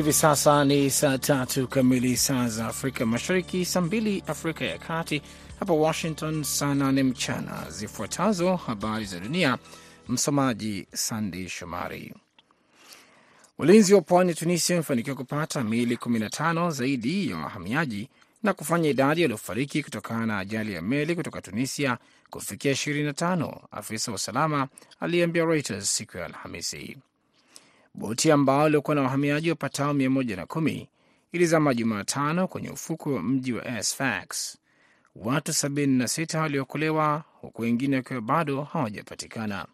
Hivi sasa ni saa tatu kamili saa za Afrika Mashariki, saa mbili Afrika ya Kati, hapa Washington saa nane mchana. Zifuatazo habari za dunia, msomaji Sandey Shomari. Ulinzi wa pwani ya Tunisia wamefanikiwa kupata miili 15 zaidi ya wahamiaji na kufanya idadi waliofariki kutokana na ajali ya meli kutoka Tunisia kufikia 25, afisa wa usalama aliyeambia Reuters siku ya Alhamisi. Boti ambao iliokuwa na wahamiaji wapatao 110 ilizama Jumatano kwenye ufukwe wa mji wa Sfax. Watu 76 waliokolewa huku wengine wakiwa bado hawajapatikana.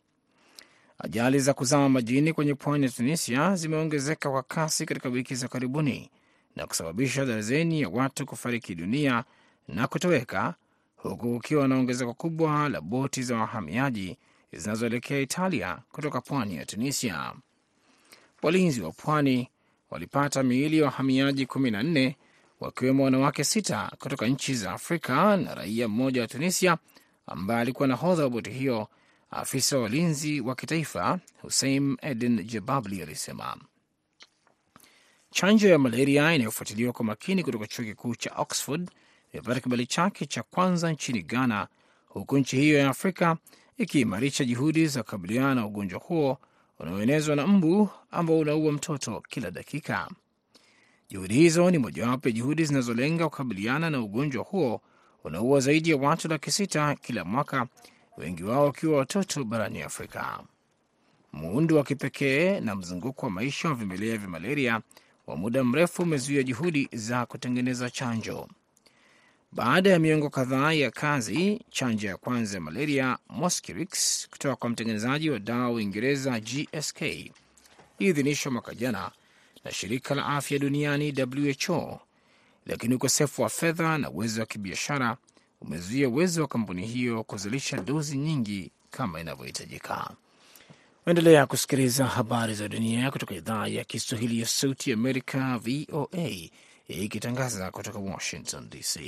Ajali za kuzama majini kwenye pwani ya Tunisia zimeongezeka kwa kasi katika wiki za karibuni na kusababisha darzeni ya watu kufariki dunia na kutoweka, huku kukiwa na ongezeko kubwa la boti za wahamiaji zinazoelekea Italia kutoka pwani ya Tunisia. Walinzi wa pwani walipata miili ya wahamiaji 14 wakiwemo wanawake sita kutoka nchi za Afrika na raia mmoja wa Tunisia ambaye alikuwa nahodha wa boti hiyo. Afisa wa walinzi wa kitaifa Hussein Edin Jebabli alisema chanjo ya malaria inayofuatiliwa kwa makini kutoka chuo kikuu cha Oxford imepata kibali chake cha kwanza nchini Ghana, huku nchi hiyo ya Afrika ikiimarisha juhudi za kukabiliana na ugonjwa huo unaoenezwa na mbu ambao unaua mtoto kila dakika. Juhudi hizo ni mojawapo ya juhudi zinazolenga kukabiliana na ugonjwa huo unaua zaidi ya watu laki sita kila mwaka, wengi wao wakiwa watoto barani Afrika. Muundo wa kipekee na mzunguko wa maisha wa vimelea vya malaria wa muda mrefu umezuia juhudi za kutengeneza chanjo. Baada ya miongo kadhaa ya kazi, chanjo ya kwanza ya malaria Mosquirix kutoka kwa mtengenezaji wa dawa Uingereza GSK iliidhinishwa mwaka jana na shirika la afya duniani WHO, lakini ukosefu wa fedha na uwezo wa kibiashara umezuia uwezo wa kampuni hiyo kuzalisha dozi nyingi kama inavyohitajika. Endelea kusikiliza habari za dunia kutoka idhaa ya Kiswahili ya Sauti Amerika, VOA, ikitangaza kutoka Washington DC.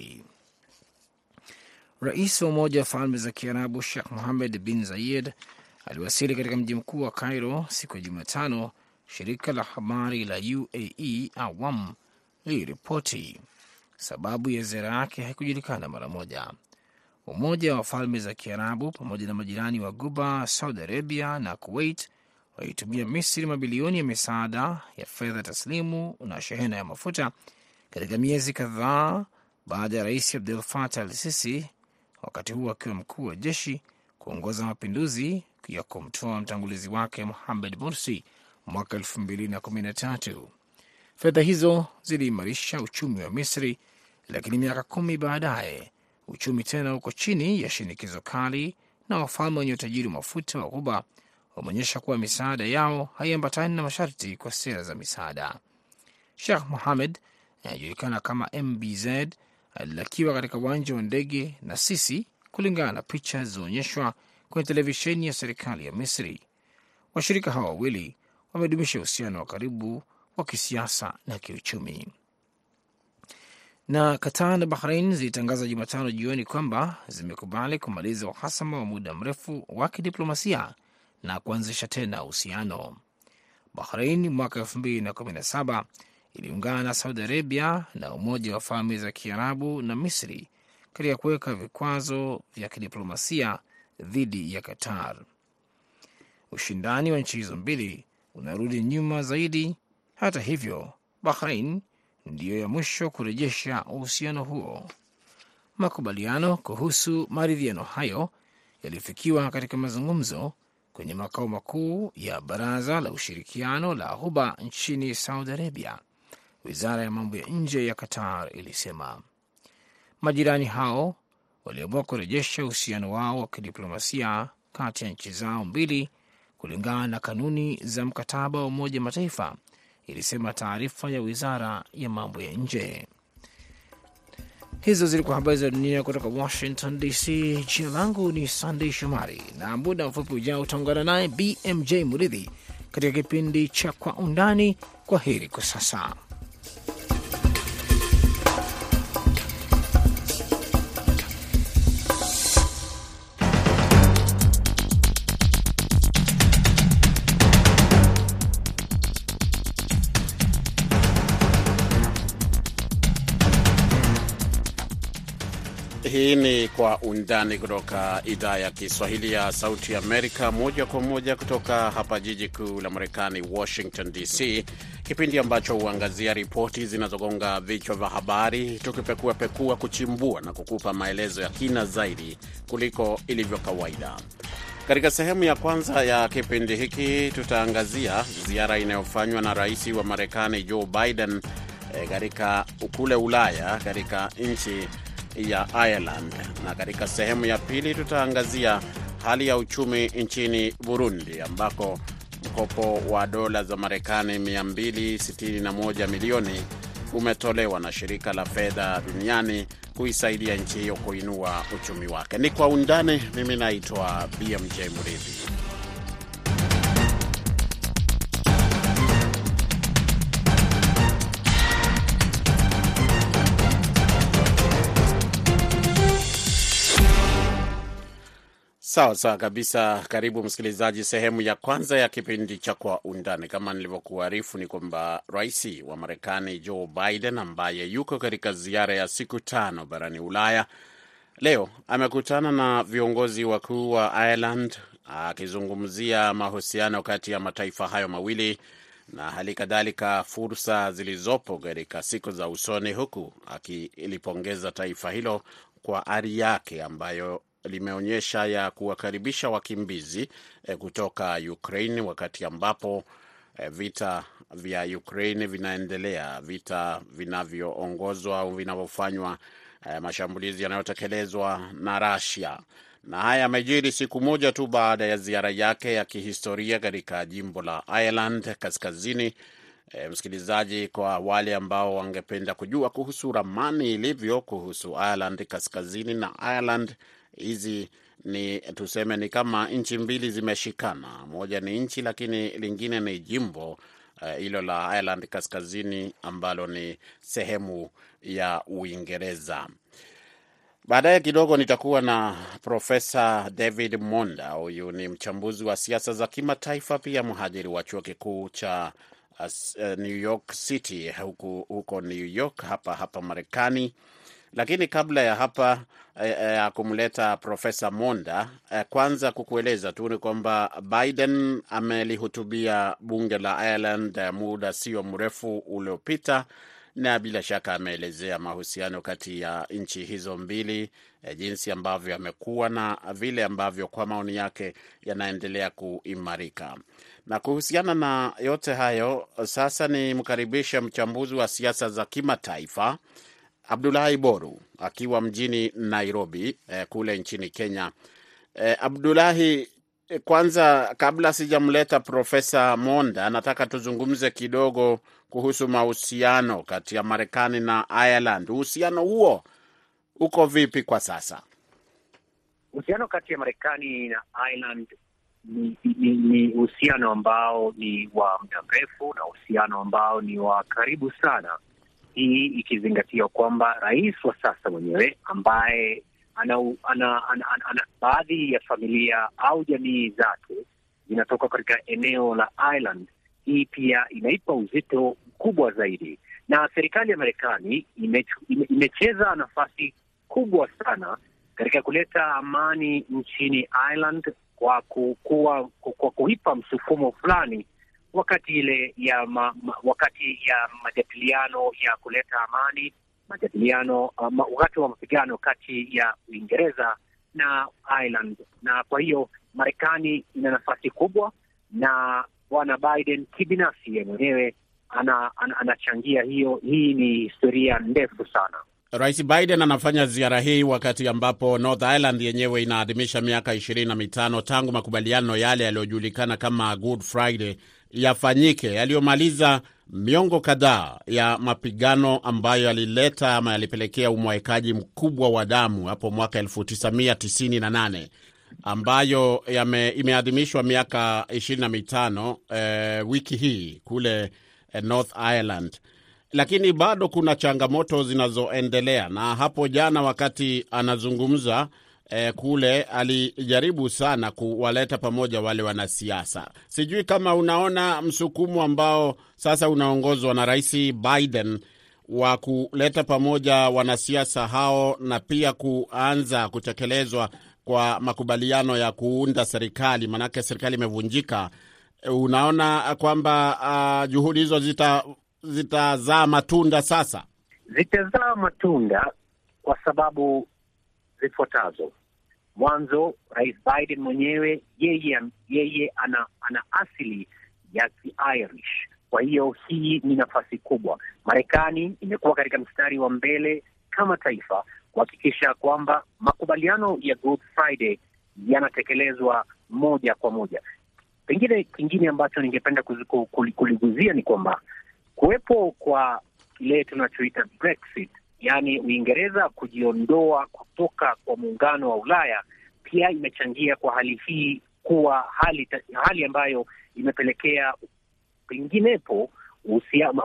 Rais wa Umoja wa Falme za Kiarabu Sheikh Mohammed bin Zayed aliwasili katika mji mkuu wa Cairo siku ya Jumatano, shirika la habari la UAE Awam liliripoti. Sababu ya ziara yake haikujulikana mara moja. Umoja wa Falme za Kiarabu pamoja na majirani wa Guba, Saudi Arabia na Kuwait walitumia Misri mabilioni ya misaada ya fedha taslimu na shehena ya mafuta katika miezi kadhaa baada ya rais Abdul Fattah al Sisi, wakati huo akiwa mkuu wa jeshi, kuongoza mapinduzi ya kumtoa mtangulizi wake Muhamed Mursi mwaka elfu mbili na kumi na tatu. Fedha hizo ziliimarisha uchumi wa Misri, lakini miaka kumi baadaye uchumi tena uko chini ya shinikizo kali, na wafalme wenye utajiri mafuta wa Ghuba wameonyesha kuwa misaada yao haiambatani na masharti kwa sera za misaada. Sheikh Mohamed anajulikana kama MBZ alilakiwa katika uwanja wa ndege na sisi, kulingana na picha zilizoonyeshwa kwenye televisheni ya serikali ya Misri. Washirika hawa wawili wamedumisha uhusiano wa karibu wa kisiasa na kiuchumi. Na Qatar na Bahrain zilitangaza Jumatano jioni kwamba zimekubali kumaliza uhasama wa muda mrefu wa kidiplomasia na kuanzisha tena uhusiano. Bahrain mwaka 2017 iliungana na Saudi Arabia na Umoja wa Falme za Kiarabu na Misri katika kuweka vikwazo vya kidiplomasia dhidi ya Qatar. Ushindani wa nchi hizo mbili unarudi nyuma zaidi. Hata hivyo, Bahrain ndiyo ya mwisho kurejesha uhusiano huo. Makubaliano kuhusu maridhiano hayo yalifikiwa katika mazungumzo kwenye makao makuu ya Baraza la Ushirikiano la Ghuba nchini Saudi Arabia. Wizara ya mambo ya nje ya Qatar ilisema majirani hao waliamua kurejesha uhusiano wao wa kidiplomasia kati ya nchi zao mbili kulingana na kanuni za mkataba wa Umoja Mataifa, ilisema taarifa ya wizara ya mambo ya nje. Hizo zilikuwa habari za dunia kutoka Washington DC. Jina langu ni Sandey Shomari, na muda mfupi ujao utaungana naye BMJ Muridhi katika kipindi cha Kwa Undani. Kwa heri kwa sasa. Hii ni Kwa Undani kutoka idhaa ya Kiswahili ya Sauti Amerika, moja kwa moja kutoka hapa jiji kuu la Marekani, Washington DC, kipindi ambacho huangazia ripoti zinazogonga vichwa vya habari, tukipekuapekua, kuchimbua na kukupa maelezo ya kina zaidi kuliko ilivyo kawaida. Katika sehemu ya kwanza ya kipindi hiki tutaangazia ziara inayofanywa na rais wa Marekani Joe Biden katika e, kule Ulaya katika nchi ya Ireland, na katika sehemu ya pili tutaangazia hali ya uchumi nchini Burundi ambako mkopo wa dola za Marekani 261 milioni umetolewa na shirika la fedha duniani kuisaidia nchi hiyo kuinua uchumi wake. Ni kwa undani. Mimi naitwa BMJ Mridhi. Sawa sawa kabisa. Karibu msikilizaji, sehemu ya kwanza ya kipindi cha Kwa Undani. Kama nilivyokuarifu, ni kwamba rais wa Marekani Joe Biden ambaye yuko katika ziara ya siku tano barani Ulaya leo amekutana na viongozi wakuu wa Ireland akizungumzia mahusiano kati ya mataifa hayo mawili na hali kadhalika fursa zilizopo katika siku za usoni, huku akilipongeza taifa hilo kwa ari yake ambayo limeonyesha ya kuwakaribisha wakimbizi eh, kutoka Ukraine wakati ambapo eh, vita vya Ukraine vinaendelea, vita vinavyoongozwa au vinavyofanywa eh, mashambulizi yanayotekelezwa na Russia. Na haya yamejiri siku moja tu baada ya ziara yake ya kihistoria katika jimbo la Ireland Kaskazini. E, msikilizaji, kwa wale ambao wangependa kujua kuhusu ramani ilivyo kuhusu Ireland Kaskazini na Ireland hizi ni tuseme, ni kama nchi mbili zimeshikana. Moja ni nchi lakini lingine ni jimbo hilo uh, la Ireland Kaskazini ambalo ni sehemu ya Uingereza. Baadaye kidogo nitakuwa na Profesa David Monda. Huyu ni mchambuzi wa siasa za kimataifa, pia mhadhiri wa chuo kikuu cha uh, New York City huko, huko New York hapa hapa Marekani. Lakini kabla ya hapa ya eh, kumleta Profesa Monda eh, kwanza kukueleza tu ni kwamba Biden amelihutubia bunge la Ireland eh, muda sio mrefu uliopita, na bila shaka ameelezea mahusiano kati ya nchi hizo mbili eh, jinsi ambavyo yamekuwa na vile ambavyo kwa maoni yake yanaendelea kuimarika. Na kuhusiana na yote hayo, sasa ni mkaribishe mchambuzi wa siasa za kimataifa Abdulahi Boru akiwa mjini Nairobi eh, kule nchini Kenya. Eh, Abdulahi, kwanza kabla sijamleta Profesa Monda, nataka tuzungumze kidogo kuhusu mahusiano kati ya Marekani na Ireland. Uhusiano huo uko vipi kwa sasa? Uhusiano kati ya Marekani na Ireland ni uhusiano ambao ni wa muda mrefu na uhusiano ambao ni wa karibu sana hii ikizingatia kwamba rais wa sasa mwenyewe ambaye ana, ana, ana, ana, ana baadhi ya familia au jamii zake zinatoka katika eneo la Ireland. Hii pia inaipa uzito mkubwa zaidi, na serikali ya Marekani ime, ime, imecheza nafasi kubwa sana katika kuleta amani nchini Ireland kwa kuipa msukumo fulani wakati ile ya ma, ma, wakati ya majadiliano ya kuleta amani majadiliano um, wakati wa mapigano kati ya Uingereza na Ireland, na kwa hiyo Marekani ina nafasi kubwa, na bwana Biden kibinafsi ye mwenyewe anachangia ana, anachangia hiyo. Hii ni historia ndefu sana. Rais Biden anafanya ziara hii wakati ambapo North Ireland yenyewe inaadhimisha miaka ishirini na mitano tangu makubaliano yale yaliyojulikana kama Good Friday yafanyike yaliyomaliza miongo kadhaa ya mapigano ambayo yalileta ama yalipelekea umwaikaji mkubwa wa damu hapo mwaka 1998 ambayo yame, imeadhimishwa miaka ishirini na mitano eh, wiki hii kule eh, North Ireland, lakini bado kuna changamoto zinazoendelea. Na hapo jana wakati anazungumza eh, kule alijaribu sana kuwaleta pamoja wale wanasiasa. Sijui kama unaona msukumo ambao sasa unaongozwa na Rais Biden wa kuleta pamoja wanasiasa hao na pia kuanza kutekelezwa kwa makubaliano ya kuunda serikali, maanake serikali imevunjika. Unaona kwamba uh, juhudi hizo zita zitazaa matunda sasa? Zitazaa matunda kwa sababu zifuatazo. Mwanzo, Rais Biden mwenyewe yeye yeye ana, ana asili ya Kiirish. Kwa hiyo hii ni nafasi kubwa. Marekani imekuwa katika mstari wa mbele kama taifa kuhakikisha kwamba makubaliano ya Good Friday yanatekelezwa moja kwa moja. Pengine kingine ambacho ningependa kuliguzia ni kwamba kuwepo kwa kile tunachoita Brexit, yaani Uingereza kujiondoa kutoka kwa muungano wa Ulaya, pia imechangia kwa hali hii kuwa hali hali ambayo imepelekea penginepo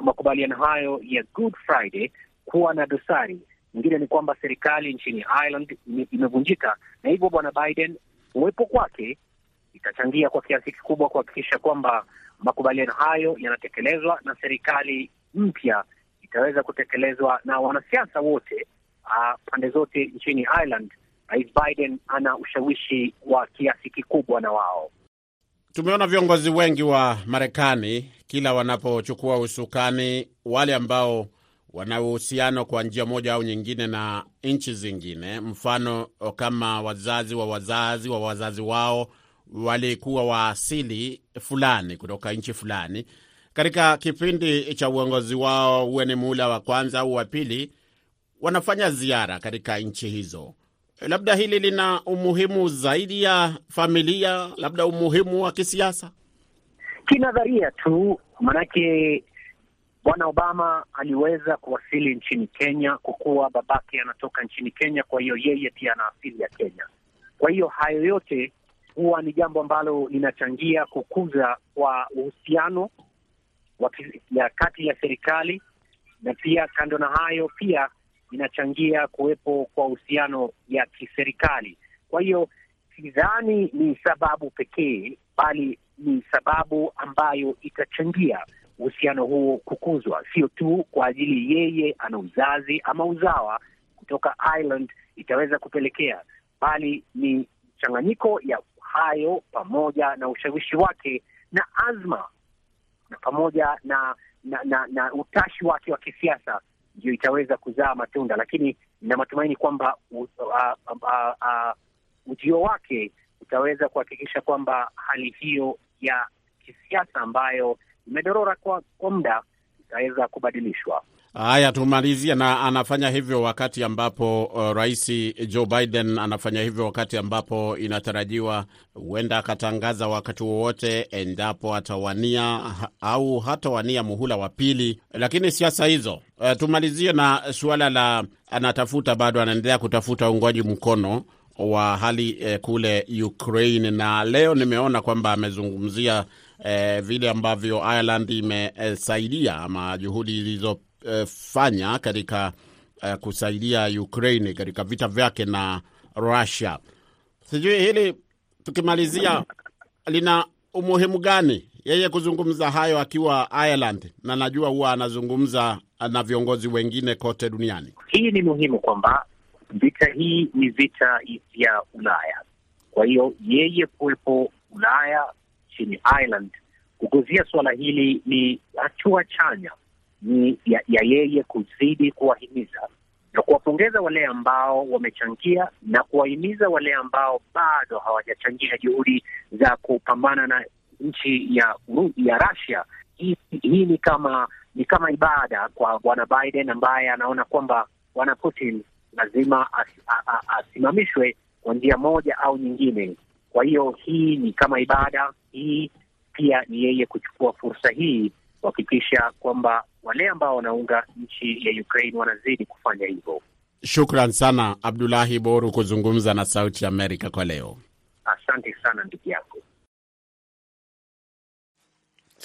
makubaliano hayo ya Good Friday kuwa na dosari. Nyingine ni kwamba serikali nchini Ireland imevunjika, na hivyo bwana Biden uwepo kwake itachangia kwa kiasi kikubwa kuhakikisha kwamba makubaliano hayo yanatekelezwa na serikali mpya itaweza kutekelezwa na wanasiasa wote uh, pande zote nchini Ireland. Rais Biden ana ushawishi wa kiasi kikubwa na wao. Tumeona viongozi wengi wa Marekani kila wanapochukua usukani, wale ambao wana uhusiano kwa njia moja au nyingine na nchi zingine, mfano kama wazazi wa wazazi wa wazazi wao walikuwa wa asili fulani kutoka nchi fulani. Katika kipindi cha uongozi wao, huwe ni muhula wa kwanza au wa pili, wanafanya ziara katika nchi hizo. Labda hili lina umuhimu zaidi ya familia, labda umuhimu wa kisiasa, kinadharia tu. Maanake bwana Obama aliweza kuwasili nchini Kenya kwa kuwa babake anatoka nchini Kenya, kwa hiyo yeye pia ana asili ya Kenya. Kwa hiyo hayo yote huwa ni jambo ambalo linachangia kukuza kwa uhusiano ya kati ya serikali, na pia kando na hayo pia inachangia kuwepo kwa uhusiano ya kiserikali. Kwa hiyo sidhani ni sababu pekee, bali ni sababu ambayo itachangia uhusiano huo kukuzwa, sio tu kwa ajili yeye ana uzazi ama uzawa kutoka Ireland itaweza kupelekea, bali ni mchanganyiko ya hayo pamoja na ushawishi wake na azma pamoja na na, na, na utashi wake wa kisiasa ndio itaweza kuzaa matunda, lakini na matumaini kwamba ujio wake utaweza kuhakikisha kwamba hali hiyo ya kisiasa ambayo imedorora kwa, kwa muda itaweza kubadilishwa. Haya, tumalizie na anafanya hivyo wakati ambapo uh, Rais Joe Biden anafanya hivyo wakati ambapo inatarajiwa huenda akatangaza wakati wowote endapo atawania au hatawania muhula wa pili. Lakini siasa hizo, uh, tumalizie na suala la anatafuta, bado anaendelea kutafuta uungwaji mkono wa hali eh, kule Ukraine, na leo nimeona kwamba amezungumzia eh, vile ambavyo Ireland imesaidia ama juhudi zilizo fanya katika uh, kusaidia Ukraine katika vita vyake na Russia. Sijui hili tukimalizia, lina umuhimu gani yeye kuzungumza hayo akiwa Ireland, na najua huwa anazungumza na viongozi wengine kote duniani. Hii ni muhimu kwamba vita hii ni vita ya Ulaya, kwa hiyo yeye kuwepo Ulaya chini Ireland kuguzia suala hili ni hatua chanya ni ya, ya yeye kuzidi kuwahimiza na kuwapongeza wale ambao wamechangia na kuwahimiza wale ambao bado hawajachangia juhudi za kupambana na nchi ya ya Russia. Hii, hii ni kama ni kama ibada kwa bwana Biden ambaye anaona kwamba bwana Putin lazima asimamishwe kwa njia moja au nyingine. Kwa hiyo hii ni kama ibada, hii pia ni yeye kuchukua fursa hii kuhakikisha kwamba wale ambao wanaunga nchi ya Ukraine wanazidi kufanya hivyo. Shukran sana Abdulahi Boru kuzungumza na Sauti Amerika kwa leo. Asante sana ndugu yako.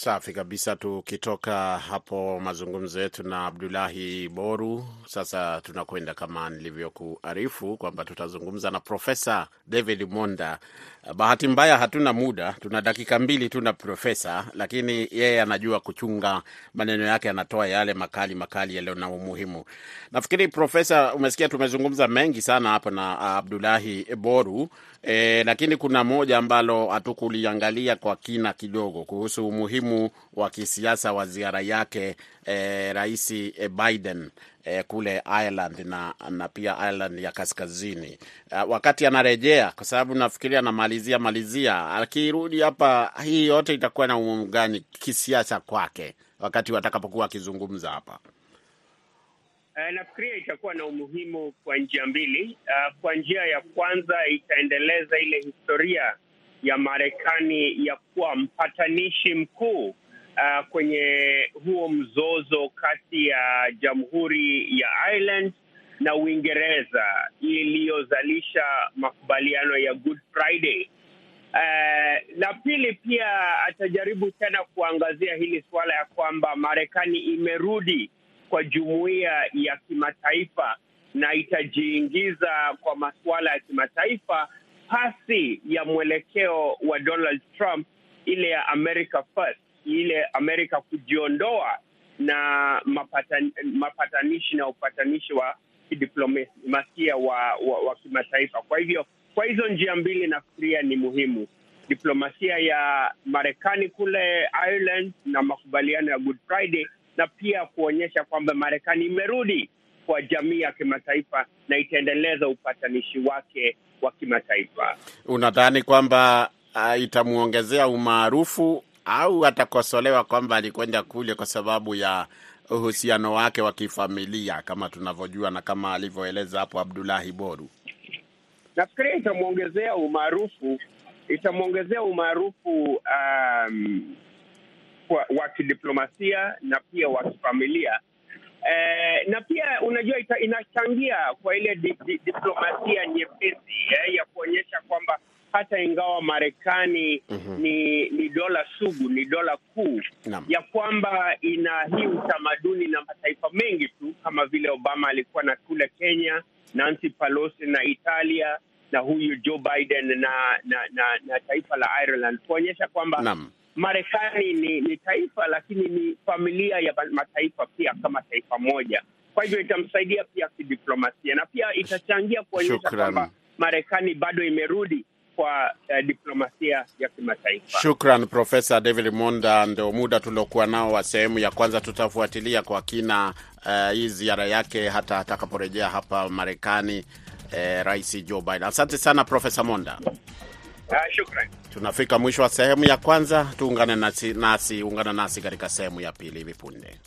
Safi kabisa. Tukitoka hapo mazungumzo yetu na Abdulahi Boru, sasa tunakwenda kama nilivyokuarifu kwamba tutazungumza na Profesa David Monda. Bahati mbaya hatuna muda, tuna dakika mbili tu na profesa, lakini yeye anajua kuchunga maneno yake, anatoa yale makali makali yaliyo na umuhimu. Nafikiri Profesa, umesikia tumezungumza mengi sana hapo na Abdulahi Boru e, lakini kuna moja ambalo hatukuliangalia kwa kina kidogo kuhusu umuhimu wa kisiasa wa ziara yake e, Rais Biden e, kule Ireland na, na pia Ireland ya kaskazini uh, wakati anarejea, kwa sababu nafikiria anamalizia malizia, akirudi hapa, hii yote itakuwa na umuhimu gani kisiasa kwake wakati watakapokuwa akizungumza hapa? Uh, nafikiria itakuwa na umuhimu kwa njia mbili. Uh, kwa njia ya kwanza itaendeleza ile historia ya Marekani ya kuwa mpatanishi mkuu uh, kwenye huo mzozo kati ya Jamhuri ya Ireland na Uingereza iliyozalisha makubaliano ya Good Friday. Uh, la pili pia atajaribu tena kuangazia hili suala ya kwamba Marekani imerudi kwa jumuiya ya kimataifa na itajiingiza kwa masuala ya kimataifa pasi ya mwelekeo wa Donald Trump, ile ya America First, ile Amerika kujiondoa na mapatan, mapatanishi na upatanishi wa kidiplomasia wa, wa, wa kimataifa. Kwa hivyo kwa hizo njia mbili nafikiria ni muhimu, diplomasia ya Marekani kule Ireland na makubaliano ya Good Friday na pia kuonyesha kwamba Marekani imerudi kwa jamii ya kimataifa na itaendeleza upatanishi wake wa kimataifa. Unadhani kwamba uh, itamwongezea umaarufu au atakosolewa kwamba alikwenda kule kwa sababu ya uhusiano wake wa kifamilia kama tunavyojua na kama alivyoeleza hapo Abdulahi Boru? Nafikiria itamwongezea umaarufu, itamwongezea umaarufu um, wa kidiplomasia na pia wa kifamilia eh, na pia unajua ita, inachangia kwa ile di, di, diplomasia nyepesi eh, ya kuonyesha kwamba hata ingawa Marekani mm -hmm. ni ni dola sugu, ni dola kuu Naam. ya kwamba ina hii utamaduni na mataifa mengi tu kama vile Obama alikuwa na kule Kenya, Nancy Pelosi na Italia na huyu Joe Biden na na, na, na taifa la Ireland kuonyesha kwamba Naam. Marekani ni, ni taifa lakini ni familia ya mataifa pia kama taifa moja. Kwa hivyo itamsaidia pia kidiplomasia na pia itachangia kuonyesha kwamba Marekani bado imerudi kwa uh, diplomasia ya kimataifa. Shukran Profesa David Monda. Ndio muda tuliokuwa nao wa sehemu ya kwanza. Tutafuatilia kwa kina uh, hii ziara yake hata atakaporejea hapa Marekani, uh, Rais Joe Biden. Asante sana Profesa Monda. Uh, shukran. Tunafika mwisho wa sehemu ya kwanza. Tuungane nasi, nasi ungana nasi katika sehemu ya pili hivi punde.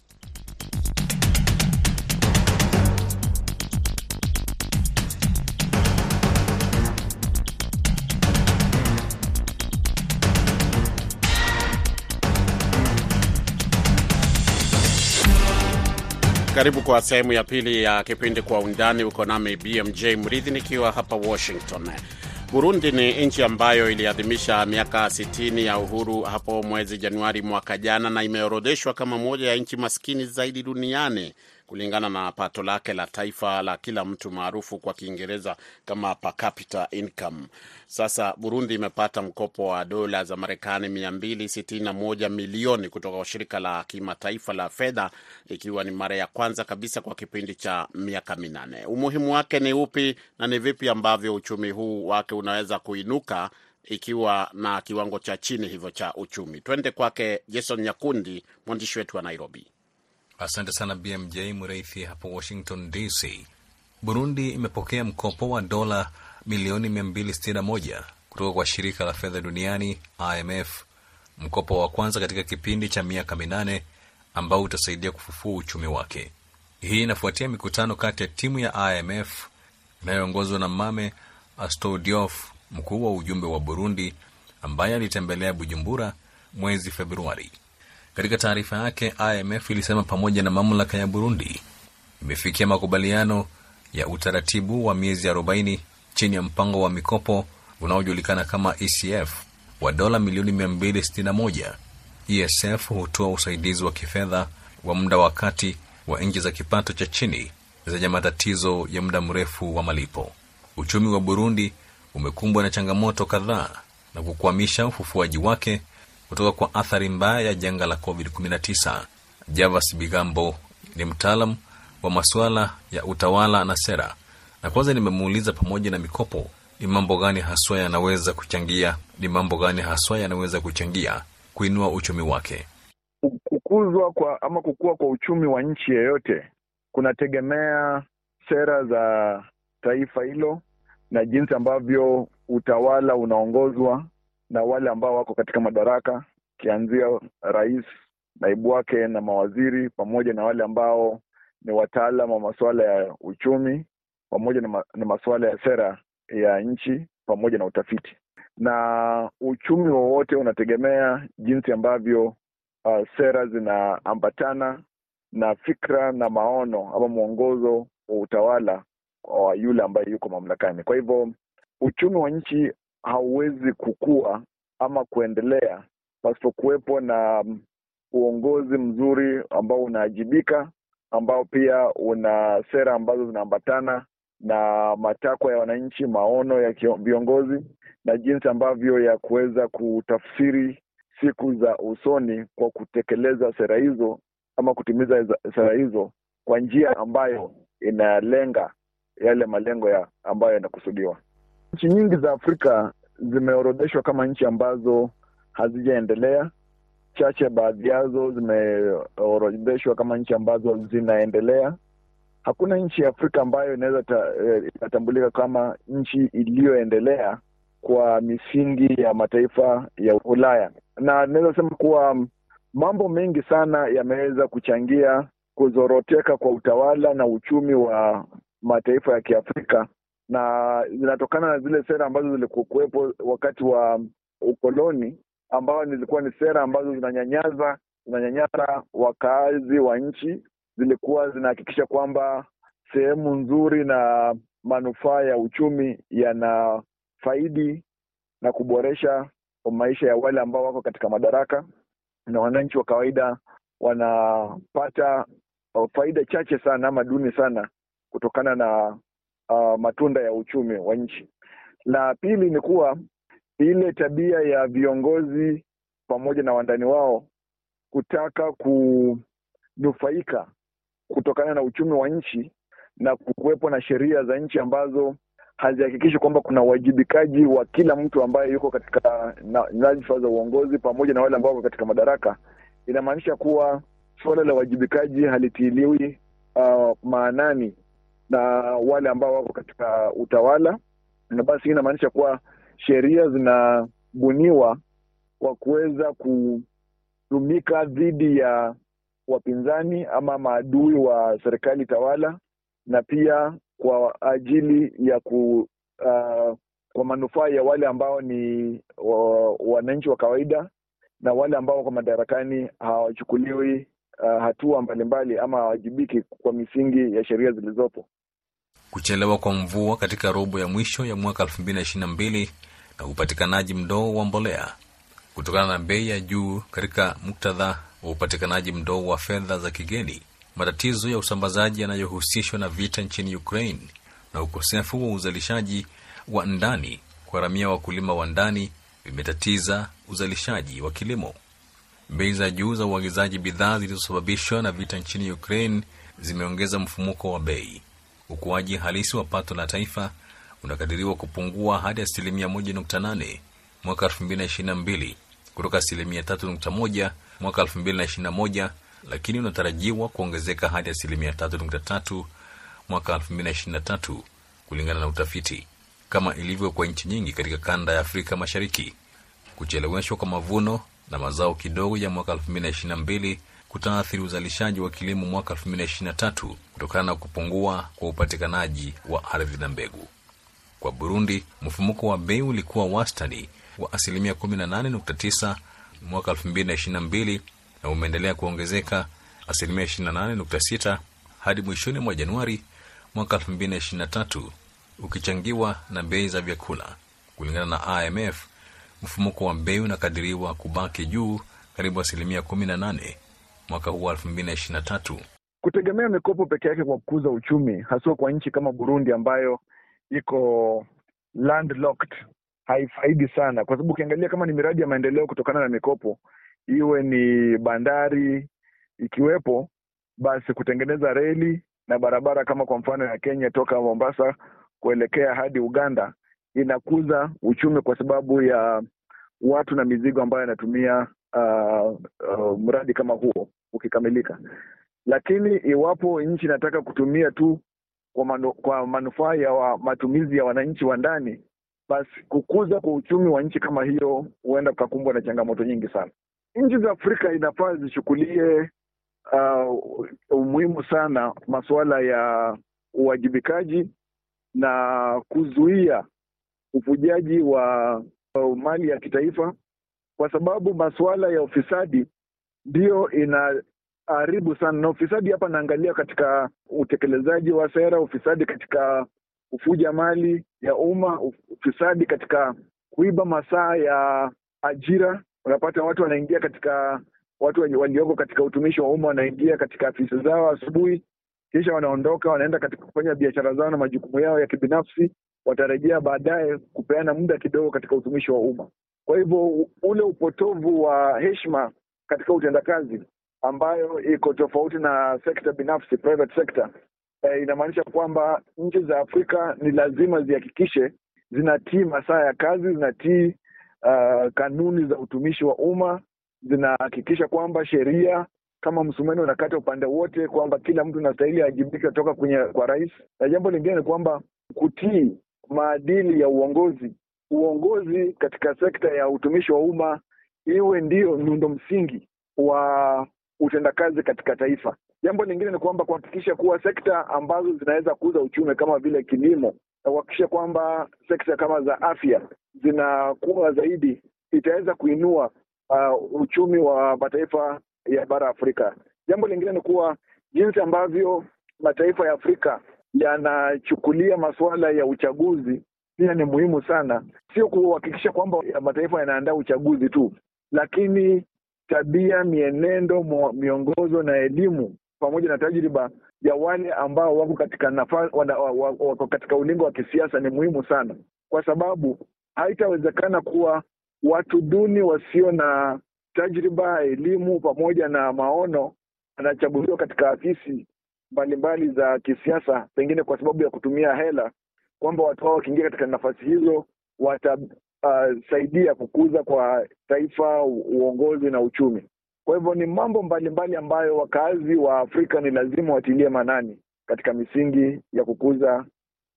Karibu kwa sehemu ya pili ya kipindi Kwa Undani. Uko nami BMJ Mridhi nikiwa hapa Washington. Burundi ni nchi ambayo iliadhimisha miaka 60 ya uhuru hapo mwezi Januari mwaka jana, na imeorodheshwa kama moja ya nchi maskini zaidi duniani kulingana na pato lake la taifa la kila mtu maarufu kwa Kiingereza kama per capita income. Sasa Burundi imepata mkopo wa dola za Marekani 261 milioni kutoka kwa shirika la kimataifa la fedha, ikiwa ni mara ya kwanza kabisa kwa kipindi cha miaka minane. Umuhimu wake ni upi na ni vipi ambavyo uchumi huu wake unaweza kuinuka ikiwa na kiwango cha chini hivyo cha uchumi? Twende kwake Jason Nyakundi, mwandishi wetu wa Nairobi. Asante sana BMJ Mreithi hapo Washington DC. Burundi imepokea mkopo wa dola milioni 261 kutoka kwa shirika la fedha duniani IMF, mkopo wa kwanza katika kipindi cha miaka minane ambao utasaidia kufufua uchumi wake. Hii inafuatia mikutano kati ya timu ya IMF inayoongozwa na Mame Astodiof, mkuu wa ujumbe wa Burundi, ambaye alitembelea Bujumbura mwezi Februari. Katika taarifa yake, IMF ilisema pamoja na mamlaka ya Burundi imefikia makubaliano ya utaratibu wa miezi 40 chini ya mpango wa mikopo unaojulikana kama ECF wa dola milioni 261 ESF hutoa usaidizi wa kifedha wa muda wa kati wa nchi za kipato cha chini zenye matatizo ya muda mrefu wa malipo. Uchumi wa Burundi umekumbwa na changamoto kadhaa na kukwamisha ufufuaji wake kutoka kwa athari mbaya ya janga la COVID-19. Javas Bigambo ni mtaalam wa masuala ya utawala na sera, na kwanza nimemuuliza pamoja na mikopo, ni mambo gani haswa yanaweza kuchangia, ni mambo gani haswa yanaweza kuchangia kuinua uchumi wake. Kukuzwa kwa ama kukua kwa uchumi wa nchi yeyote kunategemea sera za taifa hilo na jinsi ambavyo utawala unaongozwa na wale ambao wako katika madaraka, ukianzia rais, naibu wake na mawaziri, pamoja na wale ambao ni wataalam wa masuala ya uchumi, pamoja na, ma, na masuala ya sera ya nchi, pamoja na utafiti. Na uchumi wowote unategemea jinsi ambavyo uh, sera zinaambatana na fikra na maono ama mwongozo wa utawala wa yule ambaye yuko mamlakani. Kwa hivyo uchumi wa nchi hauwezi kukua ama kuendelea pasipokuwepo na uongozi mzuri ambao unaajibika, ambao pia una sera ambazo zinaambatana na matakwa ya wananchi, maono ya viongozi na jinsi ambavyo ya kuweza kutafsiri siku za usoni kwa kutekeleza sera hizo ama kutimiza sera hizo kwa njia ambayo inalenga yale malengo ya ambayo yanakusudiwa. Nchi nyingi za Afrika zimeorodheshwa kama nchi ambazo hazijaendelea. Chache baadhi yazo zimeorodheshwa kama nchi ambazo zinaendelea. Hakuna nchi ya Afrika ambayo inaweza ikatambulika ta, kama nchi iliyoendelea kwa misingi ya mataifa ya Ulaya, na inaweza sema kuwa mambo mengi sana yameweza kuchangia kuzoroteka kwa utawala na uchumi wa mataifa ya Kiafrika, na zinatokana na zile sera ambazo zilikuwepo wakati wa ukoloni, ambao zilikuwa ni sera ambazo zinanyanyaza zinanyanyasa wakaazi wa nchi, zilikuwa zinahakikisha kwamba sehemu nzuri na manufaa ya uchumi yana faidi na kuboresha maisha ya wale ambao wako katika madaraka, na wananchi wa kawaida wanapata faida chache sana ama duni sana kutokana na uh, matunda ya uchumi wa nchi. La pili ni kuwa ile tabia ya viongozi pamoja na wandani wao kutaka kunufaika kutokana na uchumi wa nchi na kuwepo na sheria za nchi ambazo hazihakikishi kwamba kuna uwajibikaji wa kila mtu ambaye yuko katika nyadhifa za uongozi pamoja na wale ambao wako katika madaraka, inamaanisha kuwa suala la uwajibikaji halitiiliwi uh, maanani na wale ambao wako katika utawala, na basi hii inamaanisha kuwa sheria zinabuniwa kwa kuweza kutumika dhidi ya wapinzani ama maadui wa serikali tawala, na pia kwa ajili ya ku uh, kwa manufaa ya wale ambao ni wananchi wa, wa kawaida na wale ambao wako madarakani hawachukuliwi uh, hatua mbalimbali ama hawajibiki kwa misingi ya sheria zilizopo. Kuchelewa kwa mvua katika robo ya mwisho ya mwaka elfu mbili na upatikanaji mdogo wa mbolea kutokana na bei ya juu katika muktadha wa upatikanaji mdogo wa fedha za kigeni, matatizo ya usambazaji yanayohusishwa na vita nchini Ukraine na ukosefu wa uzalishaji wa ndani kuharamia wakulima wa ndani vimetatiza uzalishaji wa kilimo. Bei za juu za uagizaji bidhaa zilizosababishwa na vita nchini Ukraine zimeongeza mfumuko wa bei. Ukuaji halisi wa pato la taifa unakadiriwa kupungua hadi asilimia 1.8 mwaka 2022 kutoka asilimia 3.1 mwaka 2021, lakini unatarajiwa kuongezeka hadi asilimia 3.3 mwaka 2023 kulingana na utafiti. Kama ilivyo kwa nchi nyingi katika kanda ya Afrika Mashariki, kucheleweshwa kwa mavuno na mazao kidogo ya mwaka 2022 kutaathiri uzalishaji wa kilimo mwaka 2023 kutokana na kupungua kwa upatikanaji wa ardhi na mbegu. Kwa Burundi, mfumuko wa bei ulikuwa wastani wa asilimia 18.9 mwaka 2022 na umeendelea kuongezeka asilimia 28.6 hadi mwishoni mwa Januari mwaka 2023, ukichangiwa na bei za vyakula. Kulingana na IMF, mfumuko wa bei unakadiriwa kubaki juu karibu asilimia kumi na nane mwaka huu wa elfu mbili na ishirini na tatu. Kutegemea mikopo peke yake kwa kukuza uchumi, haswa kwa nchi kama Burundi ambayo iko landlocked, haifaidi sana, kwa sababu ukiangalia kama ni miradi ya maendeleo kutokana na mikopo, iwe ni bandari ikiwepo, basi kutengeneza reli na barabara kama kwa mfano ya Kenya toka Mombasa kuelekea hadi Uganda inakuza uchumi kwa sababu ya watu na mizigo ambayo yanatumia uh, uh, mradi kama huo ukikamilika. Lakini iwapo nchi inataka kutumia tu kwa, manu, kwa manufaa ya wa, matumizi ya wananchi wa ndani, basi kukuza kwa uchumi wa nchi kama hiyo huenda kukakumbwa na changamoto nyingi sana. Nchi za Afrika inafaa zichukulie uh, umuhimu sana masuala ya uwajibikaji na kuzuia ufujaji wa mali ya kitaifa, kwa sababu masuala ya ufisadi ndiyo inaharibu sana, na ufisadi hapa naangalia katika utekelezaji wa sera, ufisadi katika kufuja mali ya umma, ufisadi katika kuiba masaa ya ajira. Unapata watu wanaingia katika watu walioko katika utumishi wa umma wanaingia katika afisi zao asubuhi, kisha wanaondoka, wanaenda katika kufanya biashara zao na majukumu yao ya kibinafsi, watarejea baadaye kupeana muda kidogo katika utumishi wa umma. Kwa hivyo ule upotovu wa heshima katika utendakazi ambayo iko tofauti na sekta binafsi, private sector, e, inamaanisha kwamba nchi za Afrika ni lazima zihakikishe zinatii masaa ya kazi, zinatii uh, kanuni za utumishi wa umma zinahakikisha kwamba sheria kama msumeno unakata upande wote, kwamba kila mtu anastahili ajibike kutoka kwenye kwa rais. Na jambo lingine ni kwamba kutii maadili ya uongozi, uongozi katika sekta ya utumishi wa umma iwe ndio miundo msingi wa utendakazi katika taifa. Jambo lingine ni kwamba kuhakikisha kuwa sekta ambazo zinaweza kuuza uchumi kama vile kilimo, na kuhakikisha kwamba sekta kama za afya zinakuwa zaidi, itaweza kuinua uh, uchumi wa mataifa ya bara Afrika. Jambo lingine ni kuwa jinsi ambavyo mataifa ya Afrika yanachukulia masuala ya uchaguzi pia ni muhimu sana, sio kuhakikisha kwamba mataifa yanaandaa uchaguzi tu, lakini tabia, mienendo, miongozo na elimu pamoja na tajriba ya wale ambao wako katika nafasi, wako katika ulingo wa kisiasa ni muhimu sana, kwa sababu haitawezekana kuwa watu duni wasio na tajriba, elimu pamoja na maono anachaguliwa katika afisi mbalimbali za kisiasa, pengine kwa sababu ya kutumia hela, kwamba watu hao wakiingia katika nafasi hizo watasaidia uh, kukuza kwa taifa uongozi na uchumi. Kwa hivyo ni mambo mbalimbali mbali ambayo wakazi wa Afrika ni lazima watilie manani katika misingi ya kukuza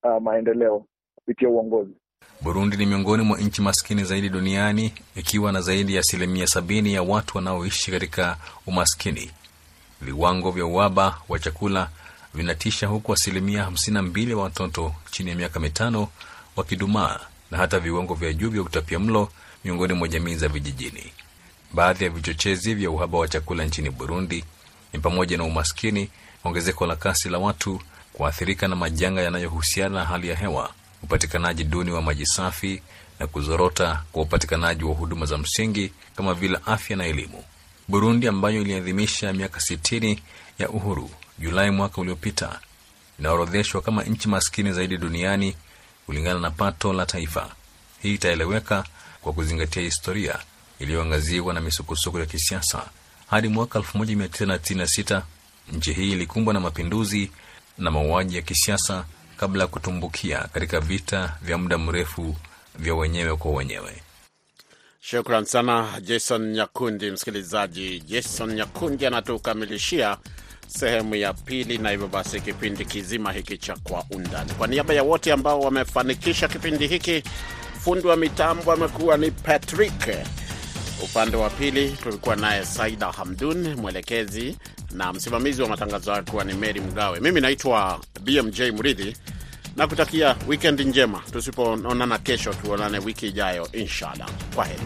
uh, maendeleo kupitia uongozi. Burundi ni miongoni mwa nchi maskini zaidi duniani ikiwa na zaidi ya asilimia sabini ya watu wanaoishi katika umaskini. Viwango vya uhaba wa chakula vinatisha, huku asilimia hamsini na mbili ya watoto chini ya miaka mitano wakidumaa na hata viwango vya juu vya utapia mlo miongoni mwa jamii za vijijini. Baadhi ya vichochezi vya uhaba wa chakula nchini Burundi ni pamoja na umaskini, ongezeko la kasi la watu, kuathirika na majanga yanayohusiana na hali ya hewa, upatikanaji duni wa maji safi na kuzorota kwa upatikanaji wa huduma za msingi kama vile afya na elimu. Burundi ambayo iliadhimisha miaka sitini ya uhuru Julai mwaka uliopita inaorodheshwa kama nchi maskini zaidi duniani kulingana na pato la taifa. Hii itaeleweka kwa kuzingatia historia iliyoangaziwa na misukosuko ya kisiasa. Hadi mwaka 1996 nchi hii ilikumbwa na mapinduzi na mauaji ya kisiasa kabla ya kutumbukia katika vita vya muda mrefu vya wenyewe kwa wenyewe. Shukran sana Jason Nyakundi. Msikilizaji, Jason Nyakundi anatukamilishia sehemu ya pili, na hivyo basi kipindi kizima hiki cha Kwa Undani, kwa niaba ya wote ambao wamefanikisha kipindi hiki, fundi wa mitambo amekuwa ni Patrick, upande wa pili tulikuwa naye Saida Hamdun, mwelekezi na msimamizi wa matangazo hayo kuwa ni Meri Mgawe. Mimi naitwa BMJ Mridhi na kutakia wikendi njema. Tusipoonana kesho, tuonane wiki ijayo inshallah. Kwa heri.